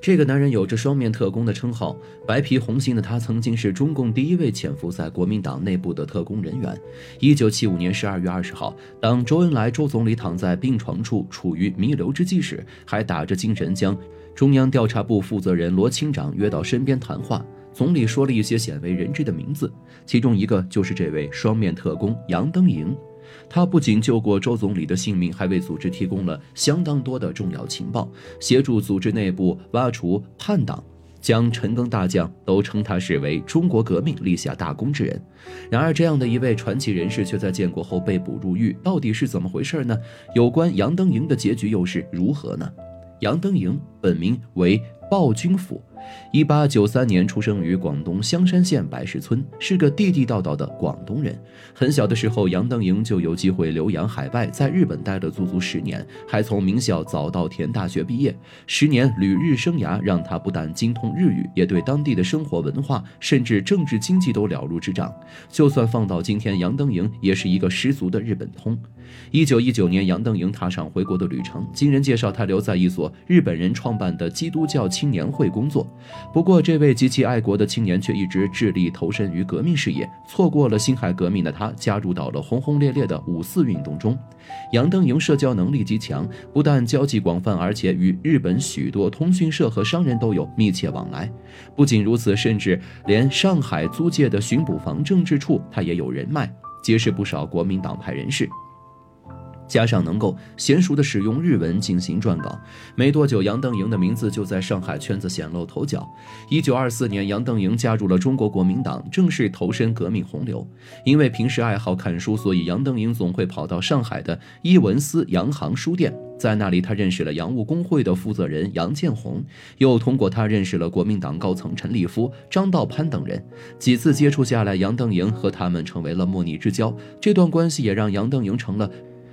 这个男人有着“双面特工”的称号，白皮红心的他曾经是中共第一位潜伏在国民党内部的特工人员。一九七五年十二月二十号，当周恩来周总理躺在病床处处于弥留之际时，还打着精神将中央调查部负责人罗清长约到身边谈话。总理说了一些鲜为人知的名字，其中一个就是这位双面特工杨登营。他不仅救过周总理的性命，还为组织提供了相当多的重要情报，协助组织内部挖除叛党，将陈赓大将都称他是为中国革命立下大功之人。然而，这样的一位传奇人士却在建国后被捕入狱，到底是怎么回事呢？有关杨登营的结局又是如何呢？杨登营本名为鲍君甫。一八九三年出生于广东香山县白石村，是个地地道道的广东人。很小的时候，杨登营就有机会留洋海外，在日本待了足足十年，还从名校早稻田大学毕业。十年旅日生涯让他不但精通日语，也对当地的生活文化，甚至政治经济都了如指掌。就算放到今天，杨登营也是一个十足的日本通。一九一九年，杨登营踏上回国的旅程。经人介绍，他留在一所日本人创办的基督教青年会工作。不过，这位极其爱国的青年却一直致力投身于革命事业，错过了辛亥革命的他，加入到了轰轰烈烈的五四运动中。杨登营社交能力极强，不但交际广泛，而且与日本许多通讯社和商人都有密切往来。不仅如此，甚至连上海租界的巡捕房政治处，他也有人脉，结识不少国民党派人士。加上能够娴熟地使用日文进行撰稿，没多久，杨登营的名字就在上海圈子显露头角。一九二四年，杨登营加入了中国国民党，正式投身革命洪流。因为平时爱好看书，所以杨登营总会跑到上海的伊文斯洋行书店，在那里他认识了洋务工会的负责人杨建红，又通过他认识了国民党高层陈立夫、张道藩等人。几次接触下来，杨登营和他们成为了莫逆之交。这段关系也让杨登营成了。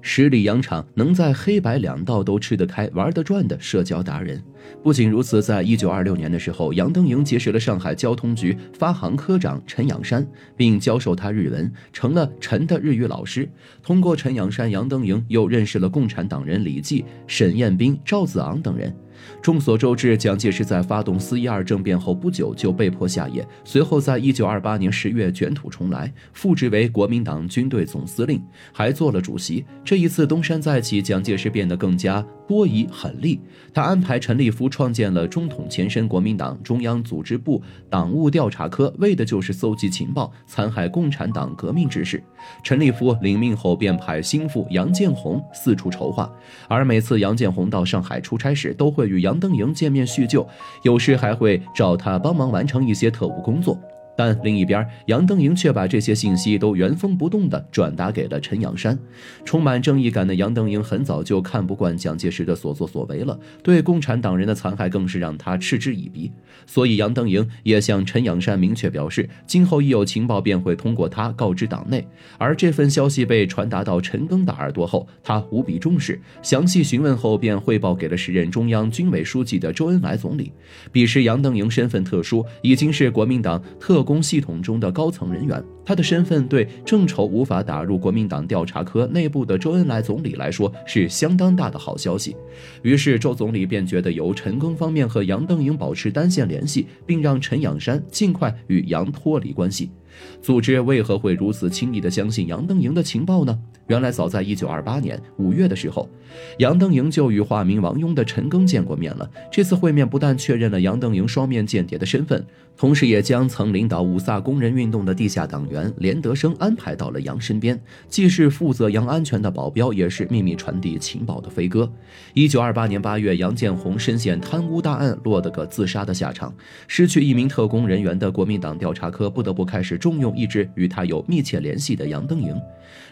十里洋场能在黑白两道都吃得开、玩得转的社交达人。不仅如此，在一九二六年的时候，杨登营结识了上海交通局发行科长陈养山，并教授他日文，成了陈的日语老师。通过陈养山，杨登营又认识了共产党人李济、沈雁冰、赵子昂等人。众所周知，蒋介石在发动四一二政变后不久就被迫下野，随后在一九二八年十月卷土重来，复职为国民党军队总司令，还做了主席。这一次东山再起，蒋介石变得更加多疑狠戾。他安排陈立夫创建了中统前身国民党中央组织部党务调查科，为的就是搜集情报，残害共产党革命之事。陈立夫领命后，便派心腹杨建宏四处筹划，而每次杨建宏到上海出差时，都会与杨登营见面叙旧，有时还会找他帮忙完成一些特务工作。但另一边，杨登营却把这些信息都原封不动地转达给了陈养山。充满正义感的杨登营很早就看不惯蒋介石的所作所为了，对共产党人的残害更是让他嗤之以鼻。所以，杨登营也向陈养山明确表示，今后一有情报便会通过他告知党内。而这份消息被传达到陈赓的耳朵后，他无比重视，详细询问后便汇报给了时任中央军委书记的周恩来总理。彼时，杨登营身份特殊，已经是国民党特。工系统中的高层人员，他的身份对正愁无法打入国民党调查科内部的周恩来总理来说是相当大的好消息。于是周总理便觉得由陈赓方面和杨登营保持单线联系，并让陈养山尽快与杨脱离关系。组织为何会如此轻易地相信杨登营的情报呢？原来早在一九二八年五月的时候，杨登营就与化名王庸的陈赓见过面了。这次会面不但确认了杨登营双面间谍的身份，同时也将曾领导五卅工人运动的地下党员连德生安排到了杨身边，既是负责杨安全的保镖，也是秘密传递情报的飞鸽。一九二八年八月，杨建红深陷贪污大案，落得个自杀的下场。失去一名特工人员的国民党调查科不得不开始重用一直与他有密切联系的杨登营。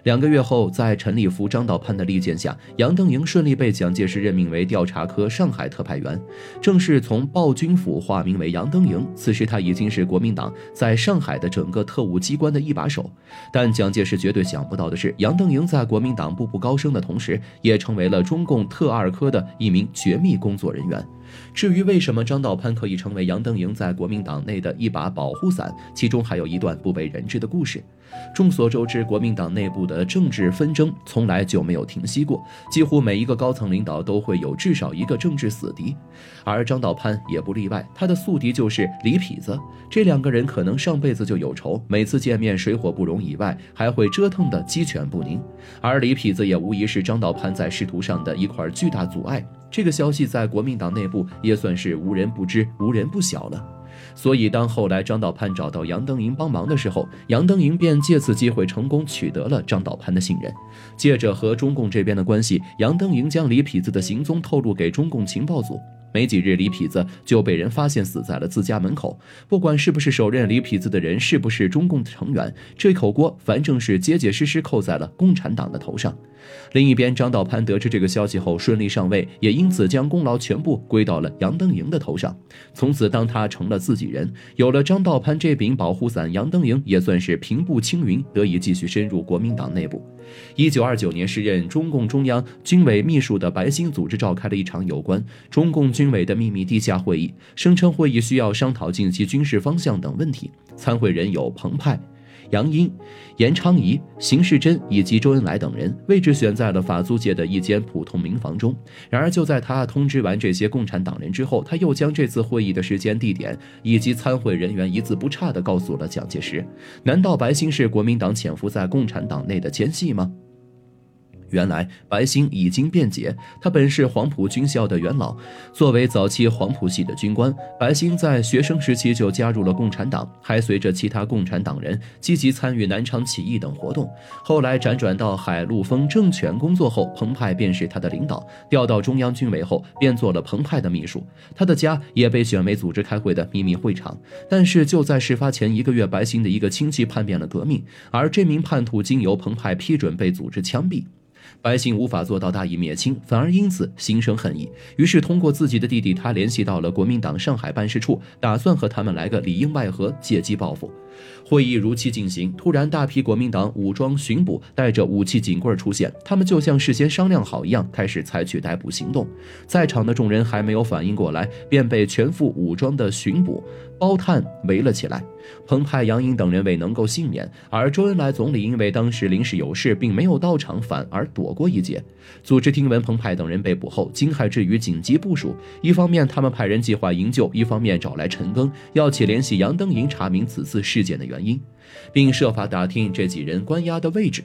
两个月后，在陈立夫、张道藩的力荐下，杨登营顺利被蒋介石任命为调查科上海特派员，正式从暴君府化名为杨登营。此时他已经是国民党在上海的整个特务机关的一把手。但蒋介石绝对想不到的是，杨登营在国民党步步高升的同时，也成为了中共特二科的一名绝密工作人员。至于为什么张道藩可以成为杨登营在国民党内的一把保护伞，其中还有一段不为人知的故事。众所周知，国民党内部的政治纷争从来就没有停息过，几乎每一个高层领导都会有至少一个政治死敌，而张道藩也不例外。他的宿敌就是李痞子，这两个人可能上辈子就有仇，每次见面水火不容以外，还会折腾的鸡犬不宁。而李痞子也无疑是张道藩在仕途上的一块巨大阻碍。这个消息在国民党内部也算是无人不知、无人不晓了。所以，当后来张道藩找到杨登云帮忙的时候，杨登云便借此机会成功取得了张道藩的信任。借着和中共这边的关系，杨登云将李痞子的行踪透露给中共情报组。没几日，李痞子就被人发现死在了自家门口。不管是不是手刃李痞子的人是不是中共成员，这口锅反正是结结实实扣在了共产党的头上。另一边，张道藩得知这个消息后顺利上位，也因此将功劳全部归到了杨登营的头上。从此，当他成了自己人，有了张道藩这柄保护伞，杨登营也算是平步青云，得以继续深入国民党内部。一九二九年，时任中共中央军委秘书的白兴组织召开了一场有关中共军军委的秘密地下会议，声称会议需要商讨近期军事方向等问题。参会人有彭湃、杨英、严昌仪、邢世珍以及周恩来等人，位置选在了法租界的一间普通民房中。然而，就在他通知完这些共产党人之后，他又将这次会议的时间、地点以及参会人员一字不差地告诉了蒋介石。难道白兴是国民党潜伏在共产党内的奸细吗？原来白星已经辩解，他本是黄埔军校的元老，作为早期黄埔系的军官，白星在学生时期就加入了共产党，还随着其他共产党人积极参与南昌起义等活动。后来辗转到海陆丰政权工作后，彭湃便是他的领导。调到中央军委后，便做了彭湃的秘书，他的家也被选为组织开会的秘密会场。但是就在事发前一个月，白星的一个亲戚叛变了革命，而这名叛徒经由彭湃批准被组织枪毙。百姓无法做到大义灭亲，反而因此心生恨意。于是通过自己的弟弟，他联系到了国民党上海办事处，打算和他们来个里应外合，借机报复。会议如期进行，突然大批国民党武装巡捕带着武器警棍出现，他们就像事先商量好一样，开始采取逮捕行动。在场的众人还没有反应过来，便被全副武装的巡捕包探围了起来。彭湃、杨英等人未能够幸免，而周恩来总理因为当时临时有事，并没有到场，反而躲过一劫。组织听闻彭湃等人被捕后，惊骇之余紧急部署：一方面他们派人计划营救，一方面找来陈赓，要其联系杨登营，查明此次事件的原因，并设法打听这几人关押的位置。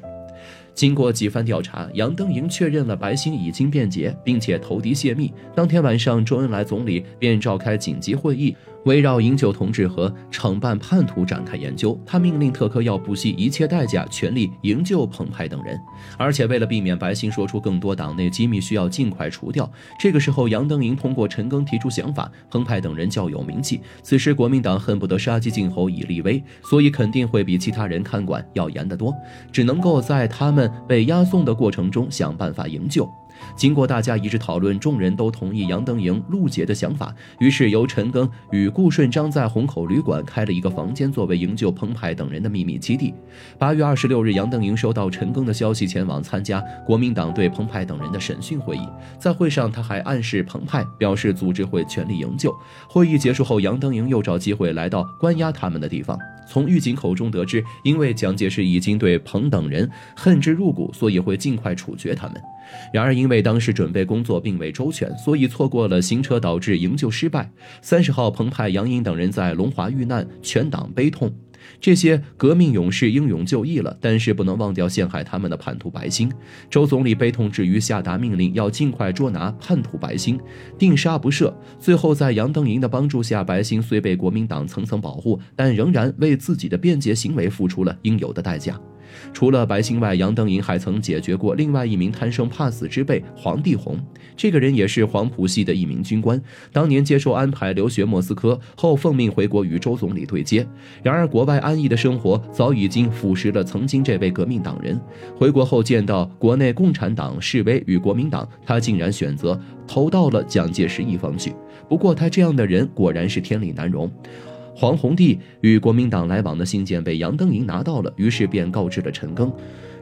经过几番调查，杨登营确认了白兴已经辩解，并且投敌泄密。当天晚上，周恩来总理便召开紧急会议。围绕营救同志和惩办叛徒展开研究，他命令特科要不惜一切代价，全力营救彭湃等人。而且为了避免白兴说出更多党内机密，需要尽快除掉。这个时候，杨登营通过陈赓提出想法：彭湃等人较有名气，此时国民党恨不得杀鸡儆猴以立威，所以肯定会比其他人看管要严得多，只能够在他们被押送的过程中想办法营救。经过大家一致讨论，众人都同意杨登营陆劫的想法，于是由陈赓与顾顺章在虹口旅馆开了一个房间，作为营救彭湃等人的秘密基地。八月二十六日，杨登营收到陈赓的消息，前往参加国民党对彭湃等人的审讯会议。在会上，他还暗示彭湃，表示组织会全力营救。会议结束后，杨登营又找机会来到关押他们的地方。从狱警口中得知，因为蒋介石已经对彭等人恨之入骨，所以会尽快处决他们。然而，因为当时准备工作并未周全，所以错过了行车，导致营救失败。三十号，彭湃、杨英等人在龙华遇难，全党悲痛。这些革命勇士英勇就义了，但是不能忘掉陷害他们的叛徒白星。周总理悲痛之余，下达命令要尽快捉拿叛徒白星，定杀不赦。最后，在杨登银的帮助下，白星虽被国民党层层保护，但仍然为自己的辩解行为付出了应有的代价。除了白兴外，杨登银还曾解决过另外一名贪生怕死之辈黄帝红。这个人也是黄埔系的一名军官，当年接受安排留学莫斯科后，奉命回国与周总理对接。然而，国外安逸的生活早已经腐蚀了曾经这位革命党人。回国后见到国内共产党示威与国民党，他竟然选择投到了蒋介石一方去。不过，他这样的人果然是天理难容。黄宏帝与国民党来往的信件被杨登营拿到了，于是便告知了陈赓。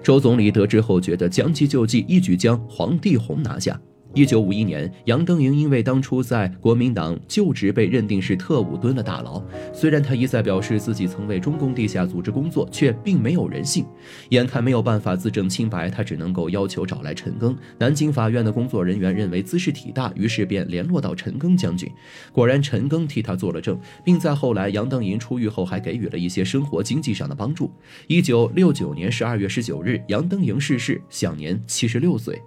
周总理得知后，觉得将计就计，一举将黄帝鸿拿下。一九五一年，杨登营因为当初在国民党就职被认定是特务，蹲了大牢。虽然他一再表示自己曾为中共地下组织工作，却并没有人信。眼看没有办法自证清白，他只能够要求找来陈赓。南京法院的工作人员认为姿势体大，于是便联络到陈赓将军。果然，陈赓替他做了证，并在后来杨登营出狱后还给予了一些生活经济上的帮助。一九六九年十二月十九日，杨登营逝世，享年七十六岁。